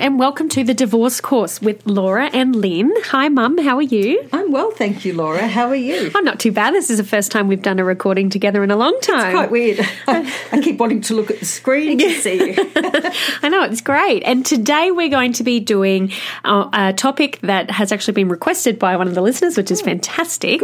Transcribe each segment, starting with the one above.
And welcome to the Divorce Course with Laura and Lyn. Hi, Mum, how are you? I'm well, thank you, Laura. How are you? I'm not too bad. This is the first time we've done a recording together in a long time. It's quite weird. I, I keep wanting to look at the screen to see you. I know, it's great. And today we're going to be doing a, a, topic that has actually been requested by one of the listeners, which is fantastic,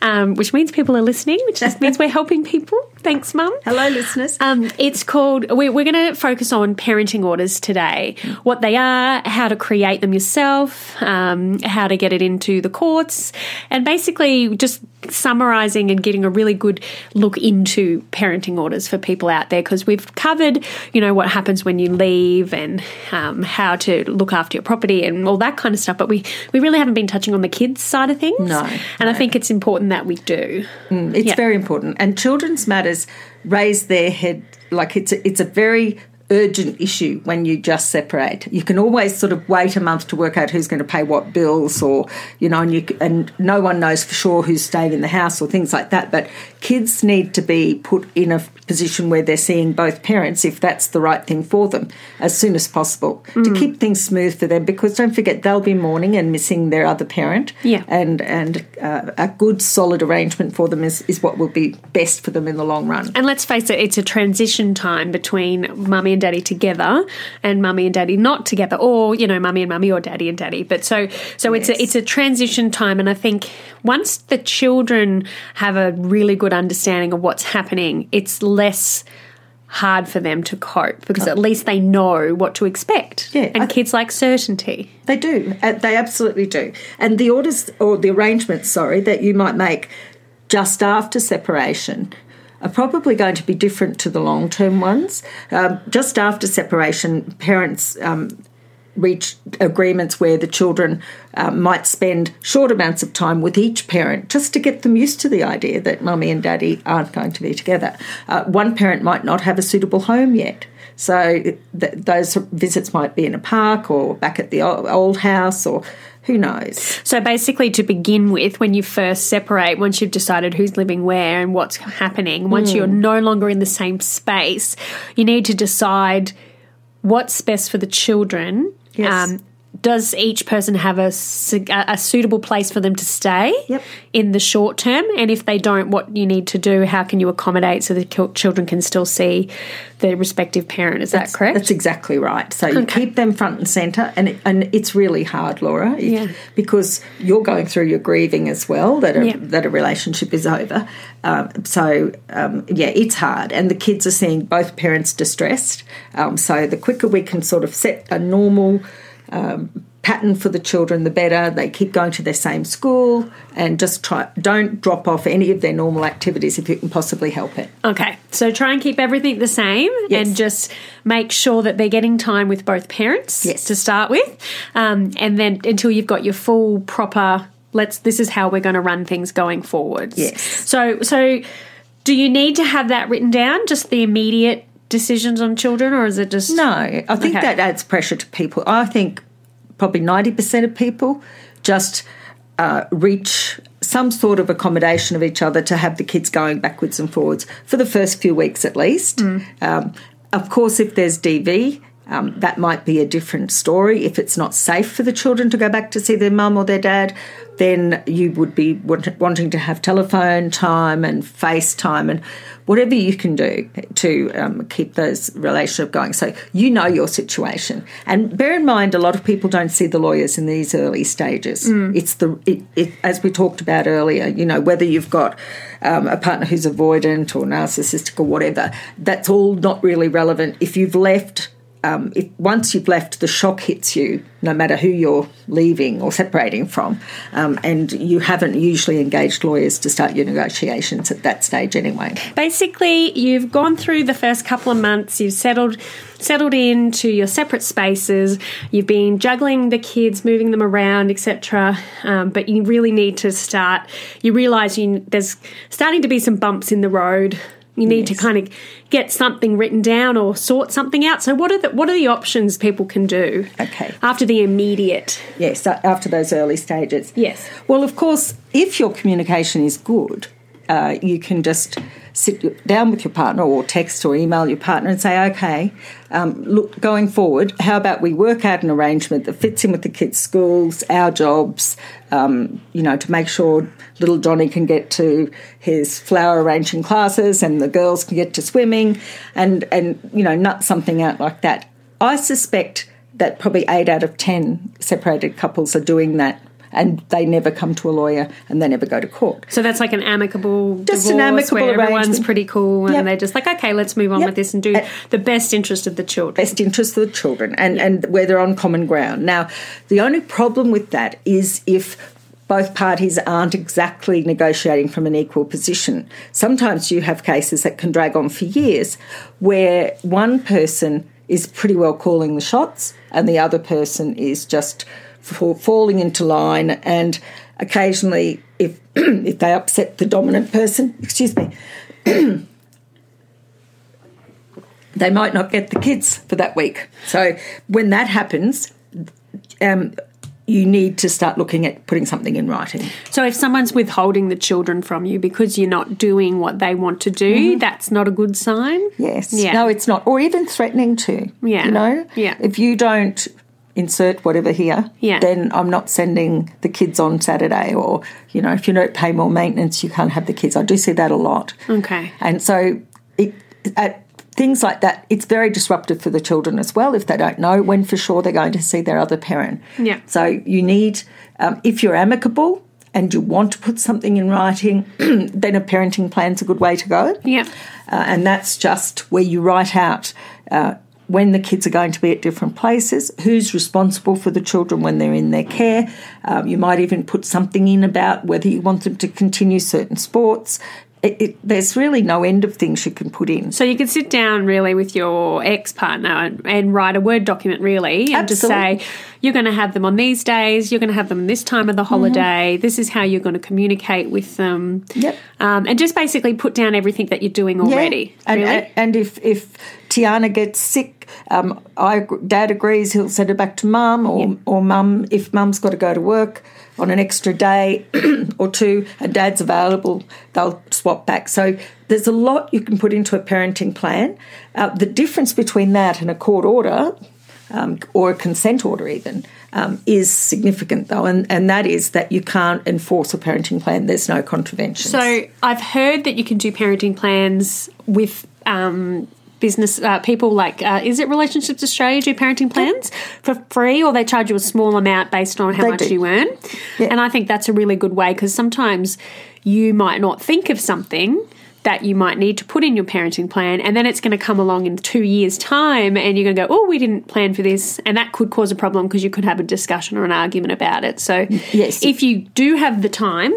um, which means people are listening, which just means we're helping people. Thanks, Mum. Hello, listeners. Um, it's called, we're, we're going to focus on parenting orders today. What they are, how to create them yourself, um, how to get it into the courts, and basically just summarizing and getting a really good look into parenting orders for people out there because we've covered, you know, what happens when you leave and um, how to look after your property and all that kind of stuff. But we, we really haven't been touching on the kids' side of things. No. And no. I think it's important that we do. Mm, it's very important. And children's matters raise their head like it's a, it's a very urgent issue when you just separate. You can always sort of wait a month to work out who's going to pay what bills, or you know, and you and no one knows for sure who's staying in the house or things like that. But kids need to be put in a position where they're seeing both parents, if that's the right thing for them, as soon as possible mm. to keep things smooth for them. Because don't forget, they'll be mourning and missing their other parent. Yeah, and and uh, a good solid arrangement for them is is what will be best for them in the long run. And let's face it, it's a transition time between mummy and daddy together and mummy and daddy not together, or you know, mummy and mummy or daddy and daddy. But so so yes. it's a it's a transition time, and I think once the children have a really good understanding of what's happening, it's less hard for them to cope because at least they know what to expect. Yeah, and kids like certainty. They do. Uh, they absolutely do. And the orders or the arrangements, sorry, that you might make just after separation are probably going to be different to the long term ones. Um, just after separation, parents um, reach agreements where the children uh, might spend short amounts of time with each parent just to get them used to the idea that mummy and daddy aren't going to be together. Uh, one parent might not have a suitable home yet. So th- those visits might be in a park or back at the old house or who knows? So basically, to begin with, when you first separate, once you've decided who's living where and what's happening, once mm. you're no longer in the same space, you need to decide what's best for the children. Yes. Um, does each person have a, a suitable place for them to stay yep. in the short term? And if they don't, what you need to do, how can you accommodate so the children can still see their respective parent? Is that's, that correct? That's exactly right. So you keep them front and centre, and it, and it's really hard, Laura, if, yeah. because you're going through your grieving as well that a, yep. that a relationship is over. Um, so um, yeah, it's hard, and the kids are seeing both parents distressed. Um, so the quicker we can sort of set a normal um, pattern for the children, the better. They keep going to their same school and just try don't drop off any of their normal activities if you can possibly help it. Okay, so try and keep everything the same yes. and just make sure that they're getting time with both parents yes. to start with, um, and then until you've got your full proper. Let's. This is how we're going to run things going forwards. Yes. So so. Do you need to have that written down? Just the immediate decisions on children, or is it just no? I think okay. that adds pressure to people. I think probably ninety percent of people just uh, reach some sort of accommodation of each other to have the kids going backwards and forwards for the first few weeks at least. Mm. Um, of course, if there's DV, um, that might be a different story. If it's not safe for the children to go back to see their mum or their dad, then you would be wanting to have telephone time and FaceTime and whatever you can do to um, keep those relationships going. So you know your situation, and bear in mind, a lot of people don't see the lawyers in these early stages. Mm. It's the it, it, as we talked about earlier. You know whether you've got um, a partner who's avoidant or narcissistic or whatever. That's all not really relevant. If you've left um, once you've left, the shock hits you, no matter who you're leaving or separating from, um, and you haven't usually engaged lawyers to start your negotiations at that stage anyway. Basically, you've gone through the first couple of months, you've settled settled into your separate spaces, you've been juggling the kids, moving them around, etc. Um, but you really need to start. You realise you, there's starting to be some bumps in the road. You need yes. to kind of get something written down or sort something out. So, what are the what are the options people can do? Okay. After the immediate. Yes, after those early stages. Yes. Well, of course, if your communication is good, uh, you can just sit down with your partner or text or email your partner and say, okay, um, look, going forward, how about we work out an arrangement that fits in with the kids' schools, our jobs, um, you know, to make sure little Johnny can get to his flower arranging classes and the girls can get to swimming and, and you know, nut something out like that. I suspect that probably eight out of ten separated couples are doing that and they never come to a lawyer and they never go to court. So that's like an amicable just an amicable where everyone's pretty cool and yep. they're just like, okay, let's move on yep. with this and do uh, the best interest of the children. Best interest of the children and, yep. and where they're on common ground. Now, the only problem with that is if both parties aren't exactly negotiating from an equal position. Sometimes you have cases that can drag on for years where one person is pretty well calling the shots and the other person is just for falling into line and occasionally if if they upset the dominant person excuse me they might not get the kids for that week so when that happens um, you need to start looking at putting something in writing. So, if someone's withholding the children from you because you're not doing what they want to do, mm-hmm. that's not a good sign. Yes. Yeah. No, it's not. Or even threatening to. Yeah. You know? Yeah. If you don't insert whatever here, yeah. then I'm not sending the kids on Saturday. Or, you know, if you don't pay more maintenance, you can't have the kids. I do see that a lot. Okay. And so it, at things like that, it's very disruptive for the children as well if they don't know when for sure they're going to see their other parent. Yeah. So you need, um, if you're amicable, and you want to put something in writing, then a parenting plan's a good way to go. Yeah. Uh, and that's just where you write out uh, when the kids are going to be at different places, who's responsible for the children when they're in their care. Um, you might even put something in about whether you want them to continue certain sports. It, it, there's really no end of things you can put in. So you can sit down really with your ex partner and, and, write a Word document really and Absolutely. just say, you're going to have them on these days, you're going to have them this time of the holiday, mm-hmm. this is how you're going to communicate with them. Yep. Um, and just basically put down everything that you're doing already. Yeah. And, really. and, if, if Tiana gets sick, um, I, Dad agrees he'll send her back to mum, or, yep. or mum, if mum's got to go to work on an extra day or two and dad's available, they'll swap back. So there's a lot you can put into a parenting plan. Uh, the difference between that and a court order um, or a consent order, even, um, is significant, though, and, and that is that you can't enforce a parenting plan. There's no contravention. So I've heard that you can do parenting plans with. Um, business uh, people like uh, is it relationships australia do parenting plans for free or they charge you a small amount based on how they much do. you earn yeah. and i think that's a really good way because sometimes you might not think of something that you might need to put in your parenting plan, and then it's going to come along in two years' time, and you're going to go, "Oh, we didn't plan for this," and that could cause a problem because you could have a discussion or an argument about it. So, yes, if you do have the time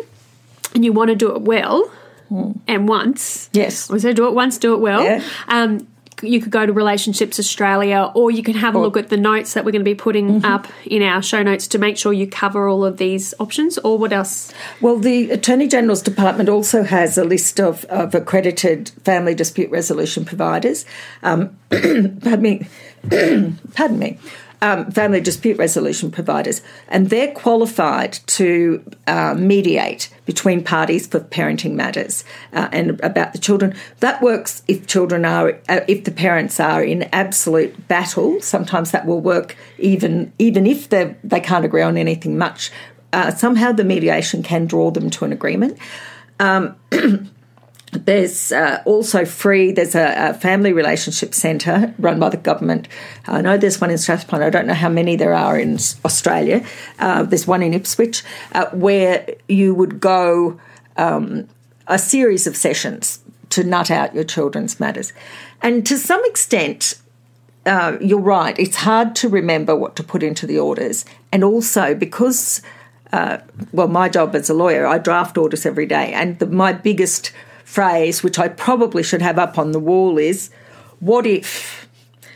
and you want to do it well, mm. and once, yes, so do it once, do it well. Yeah. Um, you could go to Relationships Australia, or you can have a look at the notes that we're going to be putting mm-hmm. up in our show notes to make sure you cover all of these options. Or what else? Well, the Attorney General's Department also has a list of, of accredited family dispute resolution providers. Um, pardon me. pardon me um, family dispute resolution providers, and they're qualified to uh, mediate between parties for parenting matters uh, and about the children. That works if children are, uh, if the parents are in absolute battle. Sometimes that will work even even if they they can't agree on anything much. Uh, somehow the mediation can draw them to an agreement. Um, There's uh, also free, there's a, a, family relationship centre run by the government. I know there's one in Strathpine, I don't know how many there are in Australia. Uh, there's one in Ipswich uh, where you would go um, a series of sessions to nut out your children's matters. And to some extent, uh, you're right. It's hard to remember what to put into the orders, and also because, uh, well, my job as a lawyer, I draft orders every day, and the, my biggest phrase, which I probably should have up on the wall, is "What if?"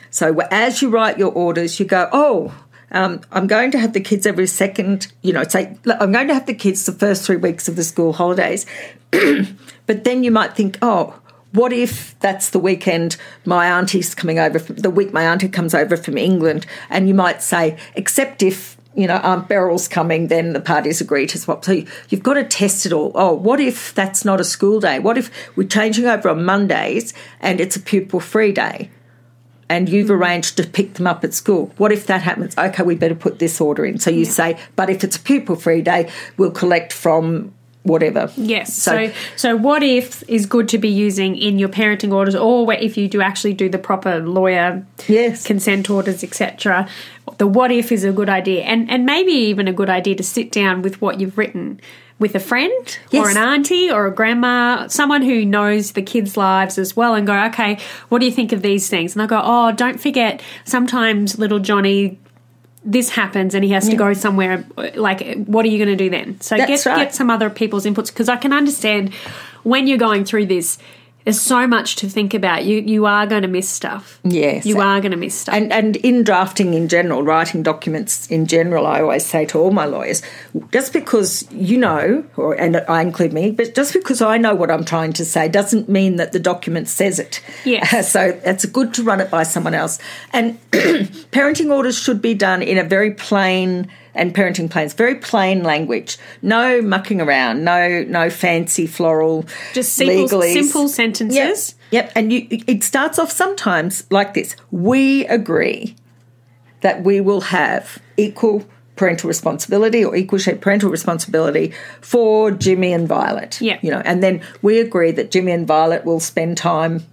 So as you write your orders, you go, "Oh." Um, I'm going to have the kids every second, you know, say, I'm going to have the kids the first three weeks of the school holidays. but then you might think, oh, what if that's the weekend my auntie's coming over, from, the week my auntie comes over from England, and you might say, except if you know Aunt Beryl's coming, then the parties agree to swap. So you, you've got to test it all. Oh, what if that's not a school day? What if we're changing over on Mondays and it's a pupil free day? and you've mm. arranged to pick them up at school. What if that happens? Okay, we better put this order in. So you yeah. say, but if it's a pupil free day, we'll collect from whatever. Yes. So, so, so what if is good to be using in your parenting orders, or if you do actually do the proper lawyer yes consent orders, etc. The what if is a good idea, and and maybe even a good idea to sit down with what you've written with a friend yes. or an auntie or a grandma, someone who knows the kids' lives as well, and go, okay, what do you think of these things? And they'll go, oh, don't forget, sometimes little Johnny this happens and he has to go somewhere like what are you going to do then so That's get right. get some other people's inputs because i can understand when you're going through this there's so much to think about. You you are going to miss stuff. Yes, you are going to miss stuff. And and in drafting in general, writing documents in general, I always say to all my lawyers, just because you know, or and I include me, but just because I know what I'm trying to say doesn't mean that the document says it. Yes. so it's good to run it by someone else. And parenting orders should be done in a very plain and parenting plans. Very plain language. No mucking around. No no fancy floral. Just simple, simple sentences. Yep. yep. And you, it starts off sometimes like this. We agree that we will have equal parental responsibility or equal shared parental responsibility for Jimmy and Violet. Yeah. You know, and then we agree that Jimmy and Violet will spend time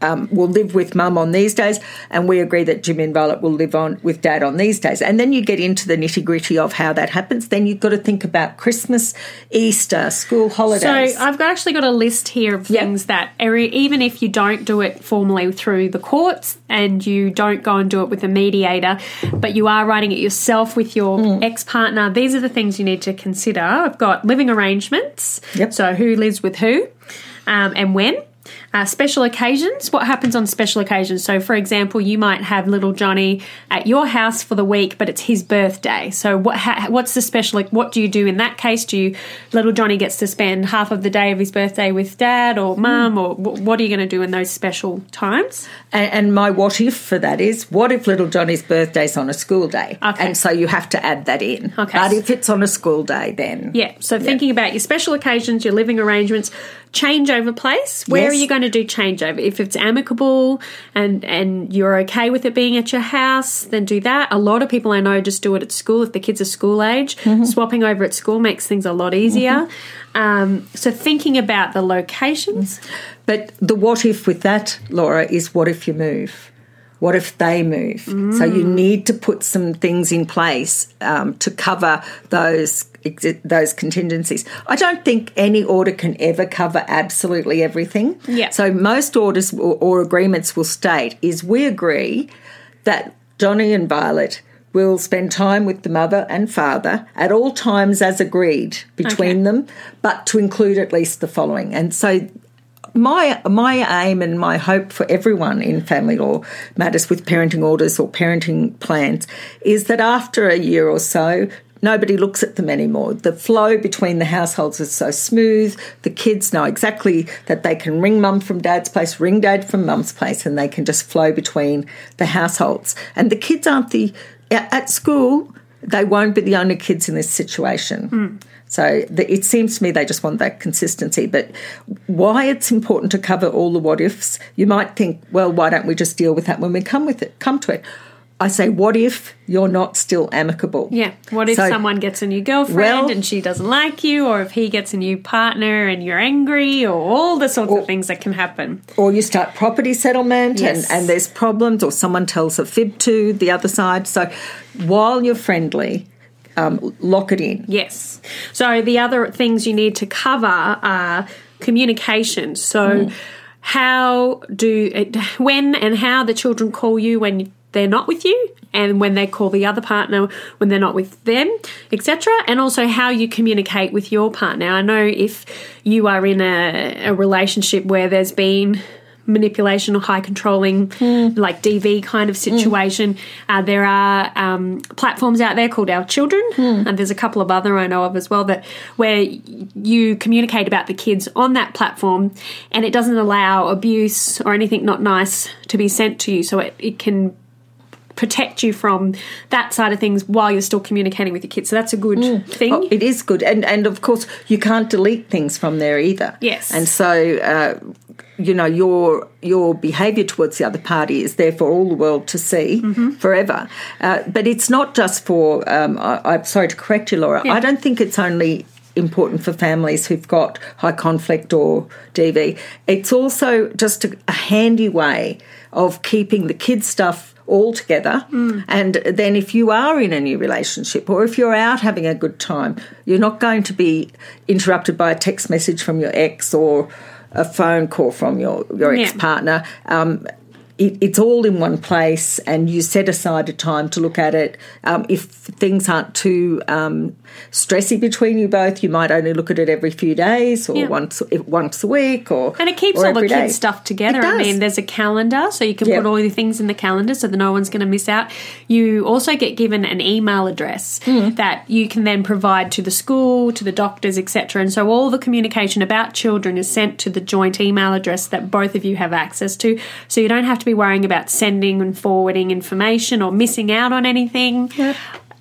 um, will live with mum on these days, and we agree that Jimmy and Violet will live on with dad on these days. And then you get into the nitty gritty of how that happens. Then you've got to think about Christmas, Easter, school holidays. So I've got, actually got a list here of yep. things that even if you don't do it formally through the courts and you don't go and do it with a mediator, but you are writing it yourself with your mm. ex partner, these are the things you need to consider. I've got living arrangements. Yep. So who lives with who um, and when. Uh, special occasions, what happens on special occasions? So, for example, you might have little Johnny at your house for the week, but it's his birthday. So, what ha- what's the special? Like, what do you do in that case? Do you little Johnny gets to spend half of the day of his birthday with dad or mum, or w- what are you going to do in those special times? And, and, my what if for that is, what if little Johnny's birthday's on a school day? Okay. And so you have to add that in. Okay. But if it's on a school day, then yeah. So yeah. thinking about your special occasions, your living arrangements changeover place. Where yes. are you going to do changeover? If it's amicable and and you're okay with it being at your house then do that. A lot of people i know just do it at school. If the kids are school age mm-hmm. swapping over at school makes things a lot easier. Mm-hmm. um, so thinking about the locations. But the what if with that laura is what if you move what if they move? Mm. So you need to put some things in place um, to cover those those contingencies. I don't think any order can ever cover absolutely everything. Yeah. So most orders or, or agreements will state is we agree that Johnny and Violet will spend time with the mother and father at all times as agreed between okay. them, but to include at least the following. And so my my aim and my hope for everyone in family law matters with parenting orders or parenting plans is that after a year or so nobody looks at them anymore. The flow between the households is so smooth. The kids know exactly that they can ring mum from dad's place, ring dad from mum's place, and they can just flow between the households. And the kids aren't the at school. They won't be the only kids in this situation. Mm. So the, it seems to me they just want that consistency. But why it's important to cover all the what ifs, you might think, well, why don't we just deal with that when we come with it, come to it? I say, what if you're not still amicable? Yeah. What if so, someone gets a new girlfriend well, and she doesn't like you, or if he gets a new partner and you're angry, or all the sorts or, of things that can happen? Or you start property settlement yes. and, and there's problems, or someone tells a fib to the other side. So while you're friendly, um, lock it in. Yes. So the other things you need to cover are communication. So. Mm how do it, when and how the children call you when they're not with you and when they call the other partner when they're not with them etc and also how you communicate with your partner i know if you are in a, a relationship where there's been manipulation or high controlling, mm. like DV kind of situation. Mm. Uh, there are um, platforms out there called Our Children, mm. and there's a couple of other I know of as well that where you communicate about the kids on that platform, and it doesn't allow abuse or anything not nice to be sent to you, so it, it can protect you from that side of things while you're still communicating with your kids. So that's a good mm. thing. Oh, it is good, and and of course you can't delete things from there either. Yes, and so. Uh, you know your your behaviour towards the other party is there for all the world to see mm-hmm. forever. Uh, but it's not just for. Um, I, am sorry to correct you, Laura. Yeah. I don't think it's only important for families who've got high conflict or DV. It's also just a, a handy way of keeping the kids' stuff all together. Mm. And then if you are in a new relationship or if you're out having a good time, you're not going to be interrupted by a text message from your ex or a phone call from your, your ex partner. Um, it, it's all in one place, and you set aside a time to look at it. Um, if things aren't too um, stressy between you both, you might only look at it every few days or yeah. once once a week, or and it keeps all the kids' day. stuff together. I mean, there's a calendar, so you can yep. put all your things in the calendar, so that no one's going to miss out. You also get given an email address mm. that you can then provide to the school, to the doctors, etc. And so all the communication about children is sent to the joint email address that both of you have access to, so you don't have to be worrying about sending and forwarding information or missing out on anything. Yep.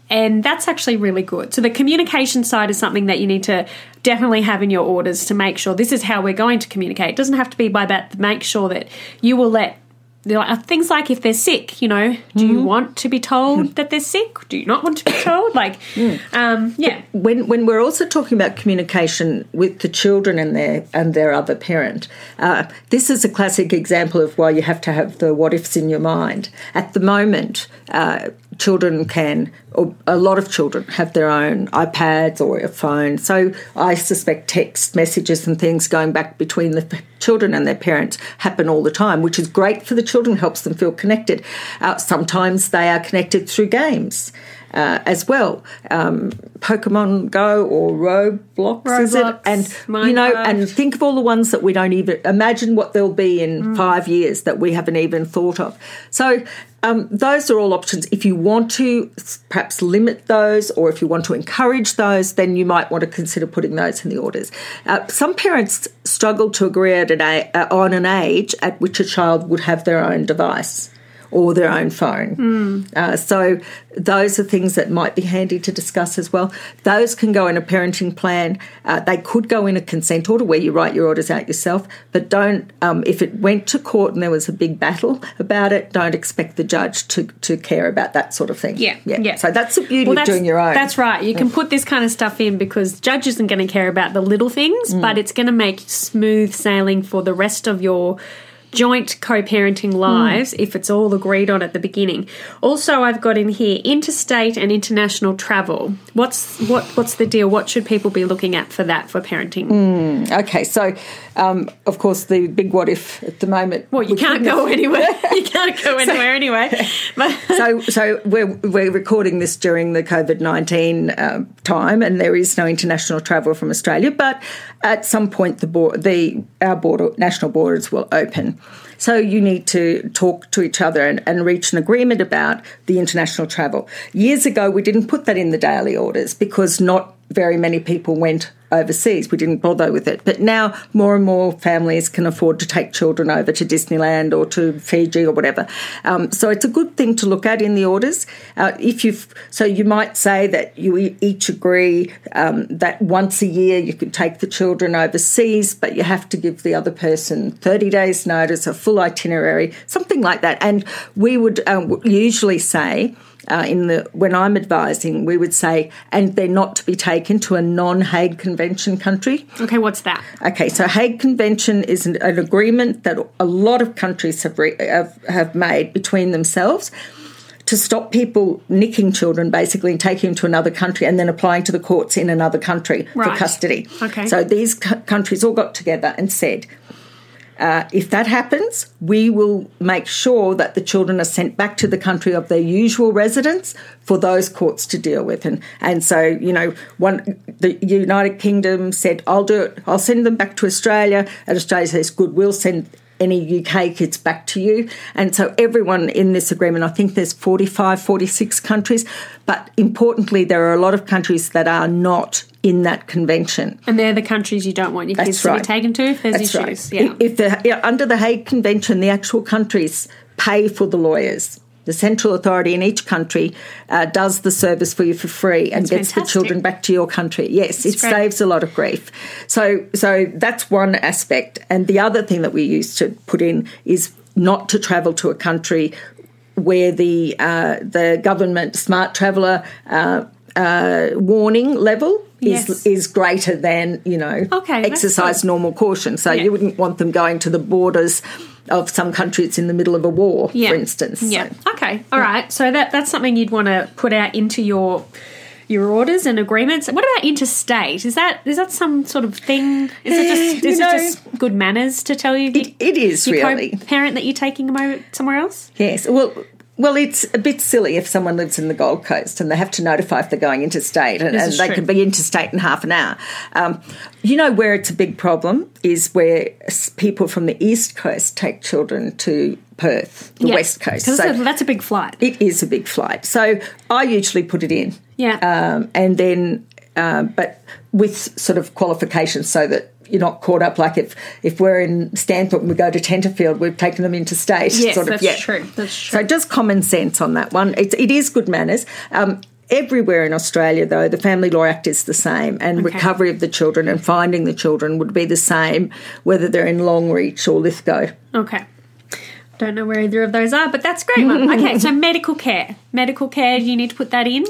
And that's actually really good. So, the communication side is something that you need to definitely have in your orders to make sure this is how we're going to communicate. It doesn't have to be by that, make sure that you will let things like if they're sick, you know, do mm-hmm. you want to be told that they're sick? Do you not want to be told? Like, mm. um, yeah. When when we're also talking about communication with the children and their and their other parent, uh, this is a classic example of why you have to have the what ifs in your mind. At the moment, uh, children can, or a lot of children have their own iPads or a phone. So I suspect text messages and things going back between the children and their parents happen all the time, which is great for the children, helps them feel connected. Uh, sometimes they are connected through games uh, as well. Um, Pokemon Go or Roblox, Roblox, is it? And Minecraft. you know, and think of all the ones that we don't even imagine what they'll be in mm. five years that we haven't even thought of. So um, those are all options. If you want to perhaps limit those, or if you want to encourage those, then you might want to consider putting those in the orders. Uh, some parents struggle to agree an a, uh, on an age at which a child would have their own device or their own phone. Mm. Uh, so those are things that might be handy to discuss as well. Those can go in a parenting plan. Uh, they could go in a consent order where you write your orders out yourself, but don't, um, if it went to court and there was a big battle about it, don't expect the judge to, to care about that sort of thing. Yeah. Yeah. yeah. So that's the beauty well, of doing your own. That's right. You can put this kind of stuff in because judge isn't going to care about the little things, mm. but it's going to make smooth sailing for the rest of your joint co-parenting lives mm. if it's all agreed on at the beginning. Also, I've got in here interstate and international travel. What's what what's the deal? What should people be looking at for that for parenting? Mm, okay, so um, of course the big what if at the moment. Well, you can't go anywhere. you can't go anywhere so, anyway. so so we're we're recording this during the COVID nineteen uh, time, and there is no international travel from Australia, but at some point the board, the our border national borders will open. So you need to talk to each other and, and, reach an agreement about the international travel. Years ago, we didn't put that in the daily orders because not very many people went overseas. We didn't bother with it. But now more and more families can afford to take children over to Disneyland or to Fiji or whatever. Um, so it's a good thing to look at in the orders. Uh, if you so you might say that you each agree um, that once a year you can take the children overseas, but you have to give the other person 30 days notice, a full itinerary, something like that. And we would um, usually say uh, in the when I'm advising, we would say, and they're not to be taken to a non-Hague Convention country. Okay, what's that? Okay, so Hague Convention is an, an agreement that a lot of countries have, re, have have made between themselves to stop people nicking children basically and taking them to another country and then applying to the courts in another country right. for custody. Okay. So these countries all got together and said uh, if that happens, we will make sure that the children are sent back to the country of their usual residence for those courts to deal with. And and so you know, one the United Kingdom said, "I'll do it. I'll send them back to Australia." And Australia says, "Good, we'll send." Any UK kids back to you. And so, everyone in this agreement, I think there's 45, 46 countries, but importantly, there are a lot of countries that are not in that convention. And they're the countries you don't want your kids That's to be taken to if there's That's issues. right. Yeah. If the, yeah, under the Hague Convention, the actual countries pay for the lawyers. The central authority in each country uh, does the service for you for free and That's gets fantastic. the children back to your country. Yes, it great. saves a lot of grief. So, so that's one aspect. And the other thing that we used to put in is not to travel to a country where the uh, the government smart traveller uh, uh, warning level Yes. is is greater than you know Okay, exercise normal caution. So Yeah. you wouldn't want them going to the borders of some country that's in the middle of a war, yeah. for instance. Yeah. So- Okay. All right. So that that's something you'd want to put out into your your orders and agreements. What about interstate? Is that is that some sort of thing? Is it just is you it just good manners to tell you It, it is your really. parent that you're taking them over somewhere else? Yes. Well, well, it's a bit silly if someone lives in the Gold Coast and they have to notify if they're going interstate, and, and they true. can be interstate in half an hour. Um, you know where it's a big problem is where people from the East Coast take children to Perth, the Yeah. West Coast. So that's, a, that's a big flight. it is a big flight. So I usually put it in. Yeah. Um, and then, uh, but with sort of qualifications so that you're not caught up like if, if we're in Stanthorpe and we go to Tenterfield, we've taken them interstate. Yes, sort of, that's yeah. true. That's true. So just common sense on that one. It's, it is good manners. Um, everywhere in Australia, though, the Family Law Act is the same, and recovery of the children and finding the children would be the same, whether they're in Longreach or Lithgow. Okay. Don't know where either of those are, but that's great one. Okay, so medical care. Medical care, you need to put that in.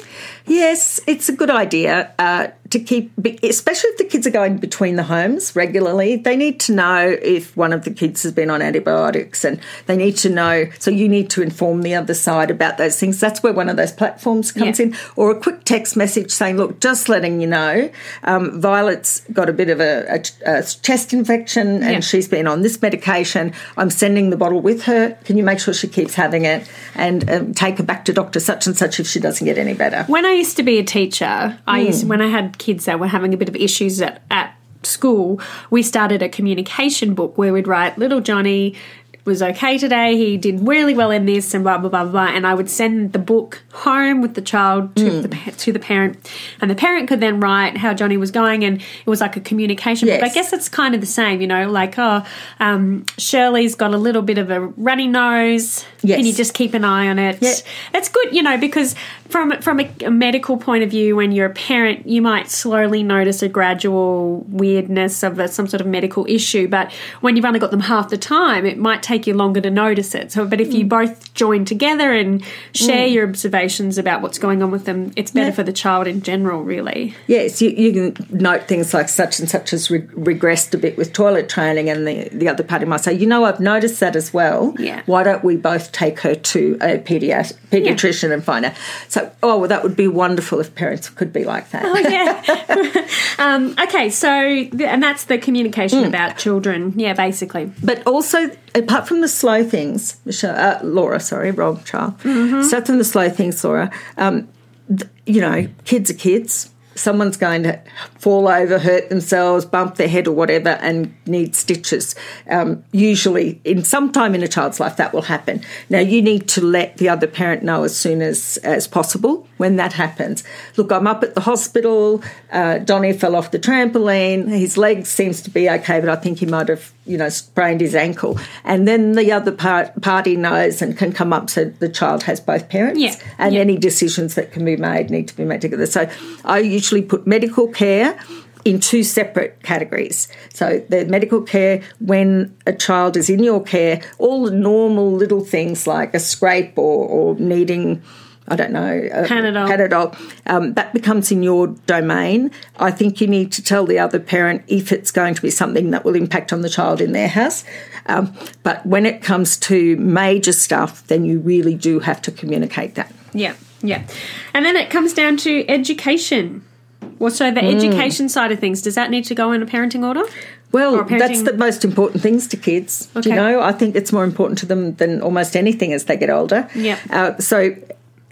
Yes, it's a good idea uh, to keep, especially if the kids are going between the homes regularly. They need to know if one of the kids has been on antibiotics, and they need to know. So you need to inform the other side about those things. That's where one of those platforms comes Yeah. in, or a quick text message saying, "Look, just letting you know, um, Violet's got a bit of a, a, a chest infection, and Yeah. she's been on this medication. I'm sending the bottle with her. Can you make sure she keeps having it, and um, take her back to Doctor such and such if she doesn't get any better?" When I used to be a teacher, I used Hmm. when I had kids that were having a bit of issues at, at school, we started a communication book where we'd write little Johnny was okay today, he did really well in this and blah blah blah blah and I would send the book home with the child to Hmm. the to the parent and the parent could then write how Johnny was going and it was like a communication book. I guess it's kind of the same, you know, like oh um, Shirley's got a little bit of a runny nose. Yes. Can you just keep an eye on it? Yeah. That's good, you know, because from from a, a medical point of view, when you're a parent, you might slowly notice a gradual weirdness of a, some sort of medical issue. But when you've only got them half the time, it might take you longer to notice it. So, but if you mm. both join together and share mm. your observations about what's going on with them, it's better Yeah. for the child in general, really. Yes, you, you can note things like such and such has re- regressed a bit with toilet training, and the, the other party might say, you know, I've noticed that as well. Yeah. Why don't we both take her to a pediat- pediatrician and find out? So, oh, well, that would be wonderful if parents could be like that. Oh, yeah. um, okay, so and that's the communication mm. about children. Yeah, basically. But also, apart from the slow things, Michelle, uh, Laura, sorry, wrong child. Aside from the slow things, Laura, um, th- you know, kids are kids. Someone's going to fall over, hurt themselves, bump their head or whatever, and need stitches. Um, usually, in some time in a child's life, that will happen. Now, you need to let the other parent know as soon as as possible when that happens. Look, I'm up at the hospital. Uh, Donny fell off the trampoline. His leg seems to be okay, but I think he might have, you know, sprained his ankle. And then the other part, party knows and can come up so the child has both parents. Yeah, And yeah. any decisions that can be made need to be made together. So I usually put medical care in two separate categories. So the medical care when a child is in your care, all the normal little things like a scrape or, or needing I don't know, uh, Panadol. Panadol, um, that becomes in your domain. I think you need to tell the other parent if it's going to be something that will impact on the child in their house. Um, but when it comes to major stuff, then you really do have to communicate that. Yeah, yeah. And then it comes down to education. Well, so the education side of things, does that need to go in a parenting order? Well, parenting- that's the most important things to kids. Do Okay. you know? I think it's more important to them than almost anything as they get older. Yeah. Uh, so,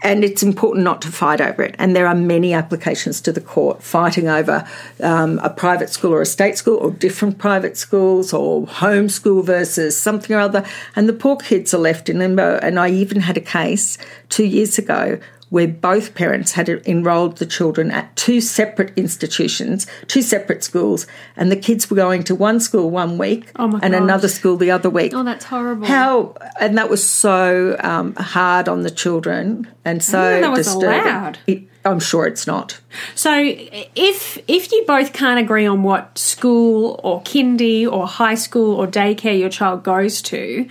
and it's important not to fight over it. And there are many applications to the court fighting over um, a private school or a state school or different private schools or homeschool versus something or other. And the poor kids are left in limbo. And I even had a case two years ago where both parents had enrolled the children at two separate institutions, two separate schools, and the kids were going to one school one week Oh and gosh. another school the other week. Oh, that's horrible. How and that was so um, hard on the children and so that was disturbing. allowed. It, I'm sure it's not. So if if you both can't agree on what school or kindy or high school or daycare your child goes to,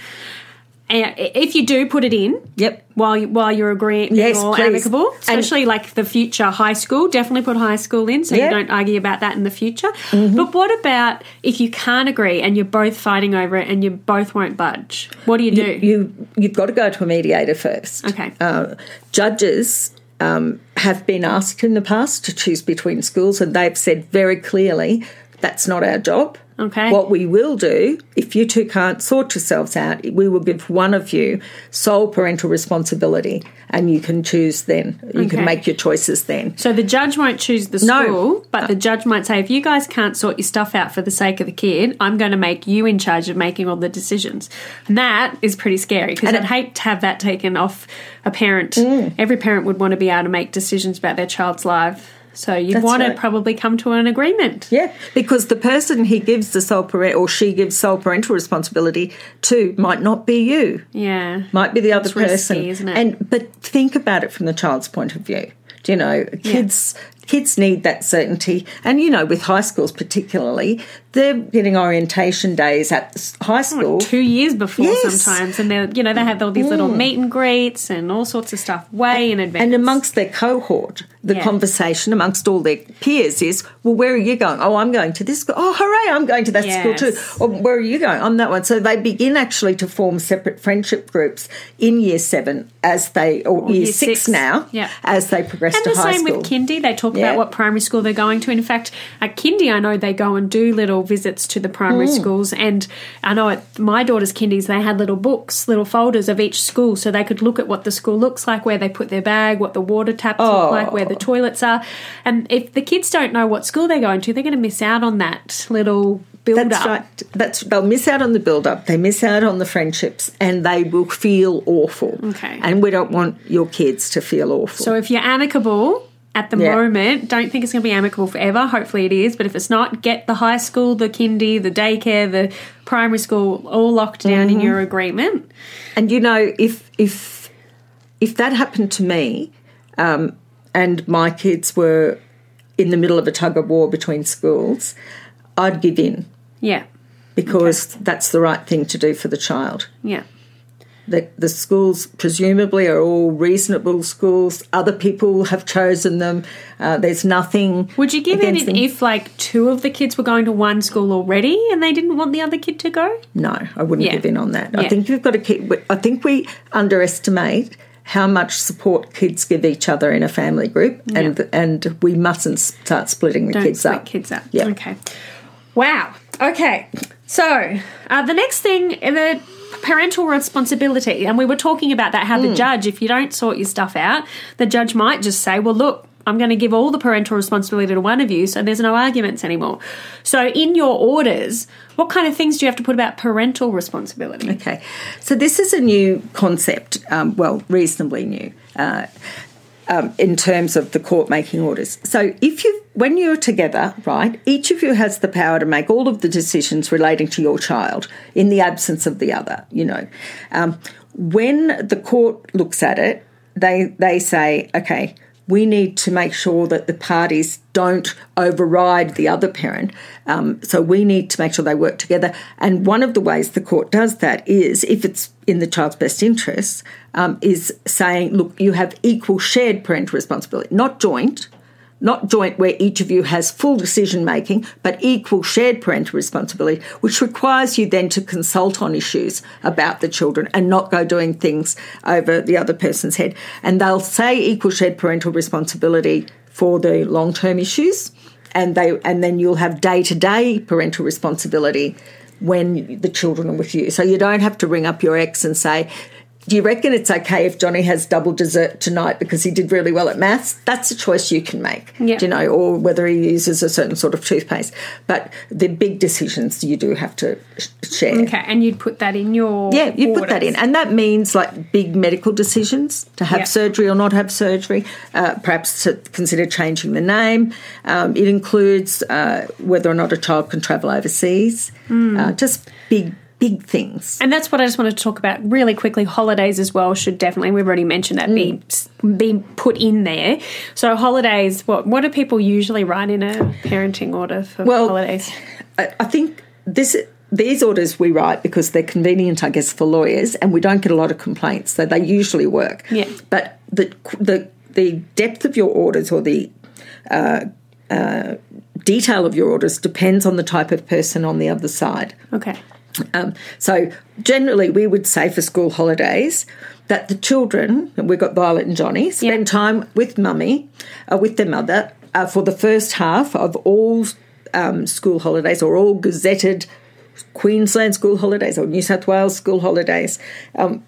and if you do put it in, Yep. while you, while you're agreeing, Yes, please. amicable, And- especially like the future high school. Definitely put high school in, so. Mm-hmm. you don't argue about that in the future. But what about if you can't agree and you're both fighting over it and you both won't budge? What do you do? You you've got to go to a mediator first. Okay. Uh, judges um, have been asked in the past to choose between schools, and they've said very clearly that's not our job. Okay. What we will do, if you two can't sort yourselves out, we will give one of you sole parental responsibility, and you can choose then. You Okay. can make your choices then. So the judge won't choose the No. school, but the judge might say, if you guys can't sort your stuff out for the sake of the kid, I'm going to make you in charge of making all the decisions. And that is pretty scary because I'd it- hate to have that taken off a parent. Mm. Every parent would want to be able to make decisions about their child's life. So you'd That's want right. to probably come to an agreement. Yeah, because the person he gives the sole parent or she gives sole parental responsibility to might not be you. Yeah. might be the other It's risky, person. isn't it? And but think about it from the child's point of view. Do you know, kids kids need that certainty, and you know, with high schools particularly, they're getting orientation days at high school. Two years before Yes. Mm. sometimes, and they're you know they have all these little meet and greets and all sorts of stuff way in advance. And amongst their cohort, the Yeah. conversation amongst all their peers is, well, where are you going? Oh, I'm going to this school. Oh, hooray, I'm going to that school too. Or where are you going? I'm that one. So they begin actually to form separate friendship groups in year seven as they, or, year, year six, now, Yeah. as they progress across the school. And to the high same school. with kindy. They talk Yeah. about what primary school they're going to. In fact, at kindy, I know they go and do little visits to the primary Hmm. schools. And I know at my daughter's kindies, they had little books, little folders of each school, so they could look at what the school looks like, where they put their bag, what the water taps look like, where the toilets are. And if the kids don't know what school they're going to, they're going to miss out on that little build That's up. right. That's they'll miss out on the build up. They miss out on the friendships, and they will feel awful. Okay. And we don't want your kids to feel awful. So if you're amicable at the Yeah. moment, don't think it's going to be amicable forever. Hopefully it is, but if it's not, get the high school, the kindy, the daycare, the primary school all locked down Mm-hmm. in your agreement. And you know, if if if that happened to me, um, and my kids were in the middle of a tug of war between schools, I'd give in Yeah. because that's the right thing to do for the child. Yeah. The, the schools presumably are all reasonable schools. Other people have chosen them. Uh, there's nothing. Would you give it in if like two of the kids were going to one school already and they didn't want the other kid to go? No, I wouldn't Yeah. give in on that. Yeah. I think you've got to keep. I think we underestimate how much support kids give each other in a family group, and and we mustn't start splitting the Don't kids split up. kids up. Yeah. Okay. Wow. Okay. So uh, the next thing, the parental responsibility, and we were talking about that. How the Hmm. judge, if you don't sort your stuff out, the judge might just say, "Well, look." I'm going to give all the parental responsibility to one of you, so there's no arguments anymore. So, in your orders, what kind of things do you have to put about parental responsibility? Okay, so this is a new concept. Um, well, reasonably new. Uh, um, in terms of the court making orders. So if you when you're together, right, each of you has the power to make all of the decisions relating to your child in the absence of the other, you know. Um, when the court looks at it, they they say, okay, we need to make sure that the parties don't override the other parent. Um, so we need to make sure they work together. And one of the ways the court does that is, if it's in the child's best interests, um, is saying, look, you have equal shared parental responsibility, not joint. Not joint where each of you has full decision making, but equal shared parental responsibility, which requires you then to consult on issues about the children and not go doing things over the other person's head. And they'll say equal shared parental responsibility for the long term issues and they and then you'll have day to day parental responsibility when the children are with you. So you don't have to ring up your ex and say, do you reckon it's okay if Johnny has double dessert tonight because he did really well at maths? That's a choice you can make, Yeah. you know, or whether he uses a certain sort of toothpaste. But the big decisions you do have to share. Okay, and you'd put that in your Yeah, you put that in, and that means like big medical decisions to have Yeah. surgery or not have surgery. Uh, perhaps to consider changing the name. Um, it includes uh, whether or not a child can travel overseas. Hmm. Uh, just big, big things. And that's what I just wanted to talk about really quickly. Holidays as well should definitely we've already mentioned that be mm. be put in there. So holidays, what what do people usually write in a parenting order for Well, holidays? I, I think this. These orders we write because they're convenient, I guess, for lawyers, and we don't get a lot of complaints, so they usually work. Yeah. But the the the depth of your orders or the uh, uh, detail of your orders depends on the type of person on the other side. Okay. Um, so generally, we would say for school holidays that the children, we've got Violet and Johnny, spend Yeah. time with mummy, uh, with their mother, uh, for the first half of all um, school holidays or all gazetted Queensland school holidays or New South Wales school holidays. Um,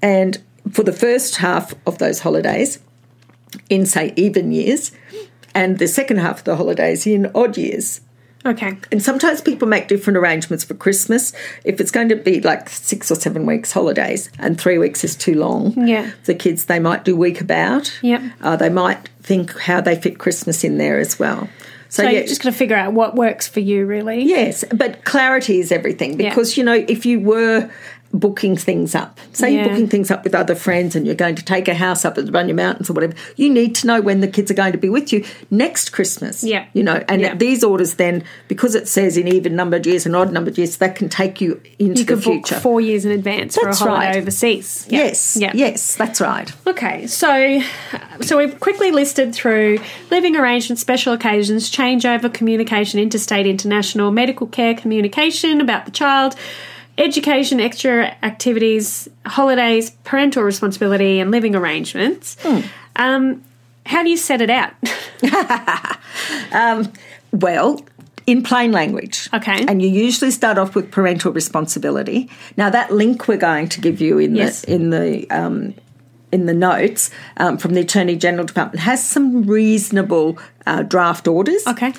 and for the first half of those holidays, in say even years, and the second half of the holidays in odd years. Okay. And sometimes people make different arrangements for Christmas. If it's going to be like six or seven weeks holidays and three weeks is too long, Yeah. the kids they might do week about. Yep. Uh, they might think how they fit Christmas in there as well. So, So yeah, you're just got to figure out what works for you, really. yes, but clarity is everything Yeah. because you know if you were booking things up, say Yeah. you're booking things up with other friends and you're going to take a house up at the Bunya Mountains or whatever, you need to know when the kids are going to be with you next Christmas. Yeah. you know, and Yeah. these orders then because it says in even numbered years and odd numbered years, that can take you into You the future. four years in advance That's for a holiday right. overseas. Yeah. Yes, Yeah. yes, that's right. Okay, so so we've quickly listed through living arrangements, special occasions, changeover, communication, interstate, international, medical care, communication about the child, education, extra activities, holidays, parental responsibility, and living arrangements. Um, how do you set it out? Well, in plain language. Okay. And you usually start off with parental responsibility. Now that link we're going to give you in Yes. the in the um, in the notes um, from the Attorney General Department has some reasonable uh, draft orders. Okay.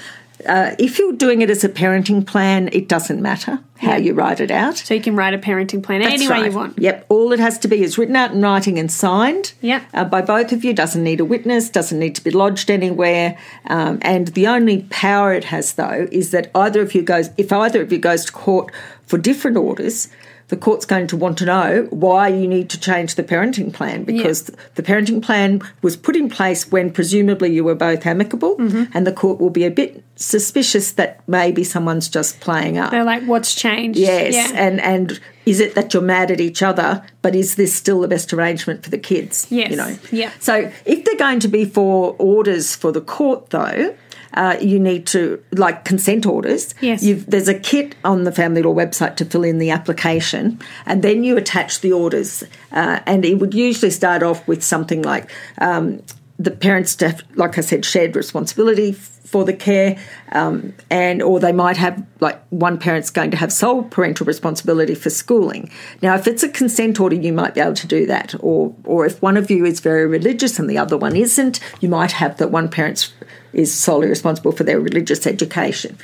Uh, if you're doing it as a parenting plan, it doesn't matter how Yeah. you write it out. So you can write a parenting plan That's any way you want. Yep. All it has to be is written out in writing and signed Yep. uh, by both of you. Doesn't need a witness, doesn't need to be lodged anywhere. Um, and the only power it has, though, is that either of you goes, if either of you goes to court for different orders, the court's going to want to know why you need to change the parenting plan because the parenting plan was put in place when presumably you were both amicable, Mm-hmm. and the court will be a bit suspicious that maybe someone's just playing up. They're like, what's changed? Yes, Yeah. and and is it that you're mad at each other, but is this still the best arrangement for the kids? Yes, you know. yeah. So if they're going to be for orders for the court, though. Uh, you need to like consent orders. Yes. You've, there's a kit on the Family Law website to fill in the application, and then you attach the orders. Uh, and it would usually start off with something like um, the parents, have, like I said, shared responsibility for the care, um, and or they might have like one parent's going to have sole parental responsibility for schooling. Now, if it's a consent order, you might be able to do that, or or if one of you is very religious and the other one isn't, you might have that one parent is solely responsible for their religious education,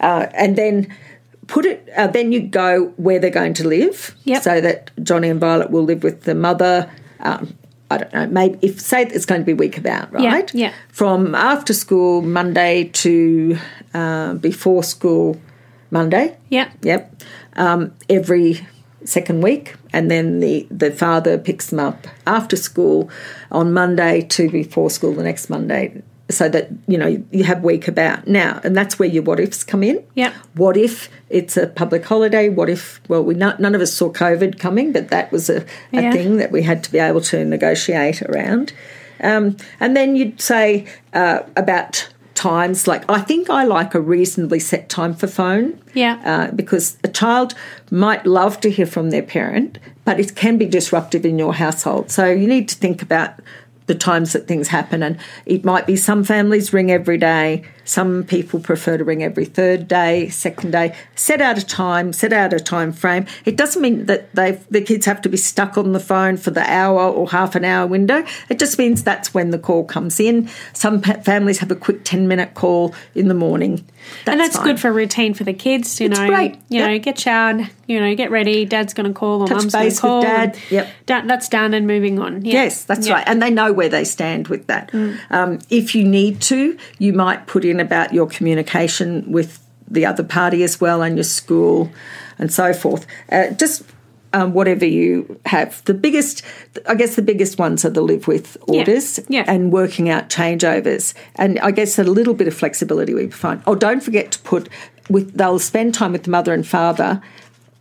uh, and then put it. Uh, then you go where they're going to live, Yep. so that Johnny and Violet will live with the mother. Um, I don't know. Maybe if say it's going to be week about, right? yeah. yeah. From after school Monday to uh, before school Monday. Yeah. Yep. Um, every second week, and then the the father picks them up after school on Monday to before school the next Monday, so that you know you have week about now, and that's where your what ifs come in. yeah What if it's a public holiday? What if well, we not, none of us saw COVID coming, but that was a, a Yeah. thing that we had to be able to negotiate around. Um, and then you'd say uh, about times like I think I like a reasonably set time for phone. Yeah. Uh, because a child might love to hear from their parent, but it can be disruptive in your household. So you need to think about the times that things happen, and it might be some families ring every day. Some people prefer to ring every third day, second day. Set out a time, set out a time frame. It doesn't mean that they the kids have to be stuck on the phone for the hour or half an hour window. It just means that's when the call comes in. Some families have a quick 10 minute call in the morning. and that's fine. good for routine for the kids. You It's know, great, you know, get showered. You know, get ready. Dad's going to call or Touch mum's going to call. with Dad, yep. da- that's done and moving on. Yeah. Yes, that's Yeah. right. And they know where they stand with that. Mm. Um, if you need to, you might put in about your communication with the other party as well and your school and so forth. Uh, just um, whatever you have. The biggest, I guess, the biggest ones are the live with orders Yeah. and working out changeovers. And I guess a little bit of flexibility we find. Oh, don't forget to put with they'll spend time with the mother and father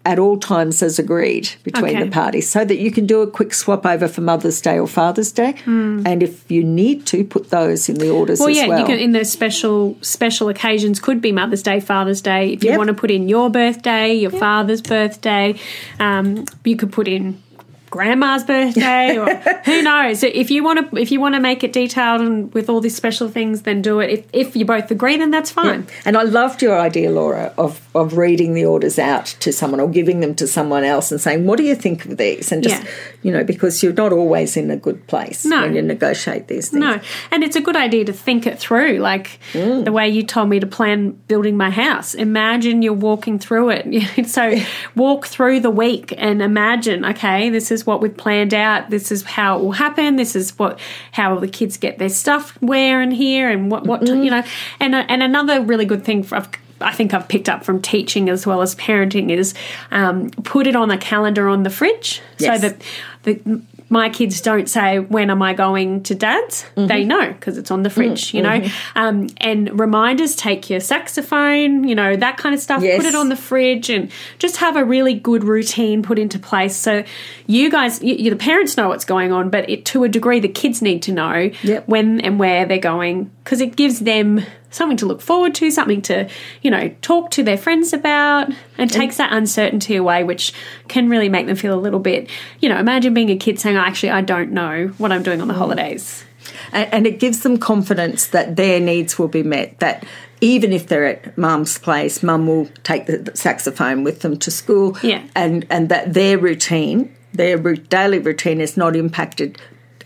at all times as agreed between Okay. the parties so that you can do a quick swap over for Mother's Day or Father's Day. And if you need to, put those in the orders. Well, as yeah, well. you can in those special special occasions could be Mother's Day, Father's Day. If you Yep. want to put in your birthday, your father's birthday, um, you could put in grandma's birthday or who knows if you want to if you want to make it detailed and with all these special things then do it if, if you both agree then that's fine And I loved your idea, Laura, of, of reading the orders out to someone or giving them to someone else and saying, What do you think of these? And just, Yeah. you know, because you're not always in a good place No. when you negotiate these things. No, and it's a good idea to think it through, like Mm. the way you told me to plan building my house. Imagine you're walking through it. so walk through the week and imagine, okay, this is what we've planned out. This is how it will happen. This is what how the kids get their stuff where and here and what what Mm-hmm. you know. And uh, and another really good thing for. I think I've picked up from teaching as well as parenting is um, put it on a calendar on the fridge Yes. so that the, my kids don't say when am I going to dad's. Mm-hmm. They know because it's on the fridge, you know. Um, and reminders: take your saxophone, you know that kind of stuff. Yes. Put it on the fridge and just have a really good routine put into place. So you guys, you, you, the parents know what's going on, but it, to a degree, the kids need to know Yep. when and where they're going because it gives them something to look forward to, something to, you know, talk to their friends about, and takes that uncertainty away, which can really make them feel a little bit, you know, imagine being a kid saying, oh, actually, I don't know what I'm doing on the mm. holidays. and, and it gives them confidence that their needs will be met. That even if they're at mum's place, mum will take the saxophone with them to school, Yeah. and and that their routine, their daily routine, is not impacted.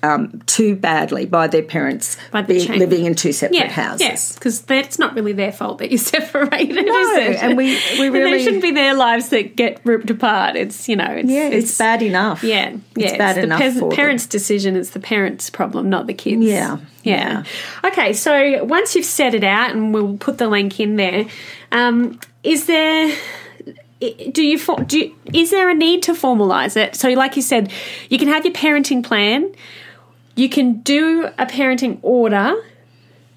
Um, too badly by their parents By the being, living in two separate Yeah, houses. yes, because that's not really their fault that you're separated, No, is it? and we- we And really- shouldn't be their lives that get ripped apart. It's you know, it's Yeah, it's, bad enough. Yeah, yeah. it's bad enough pes- for them. parents' decision. It's the parents' problem, not the kids. Yeah, yeah. Okay, so once you've set it out, and we'll put the link in there. Um, is there? Do you, do you is there a need to formalize it? So, like you said, you can have your parenting plan. You can do a parenting order.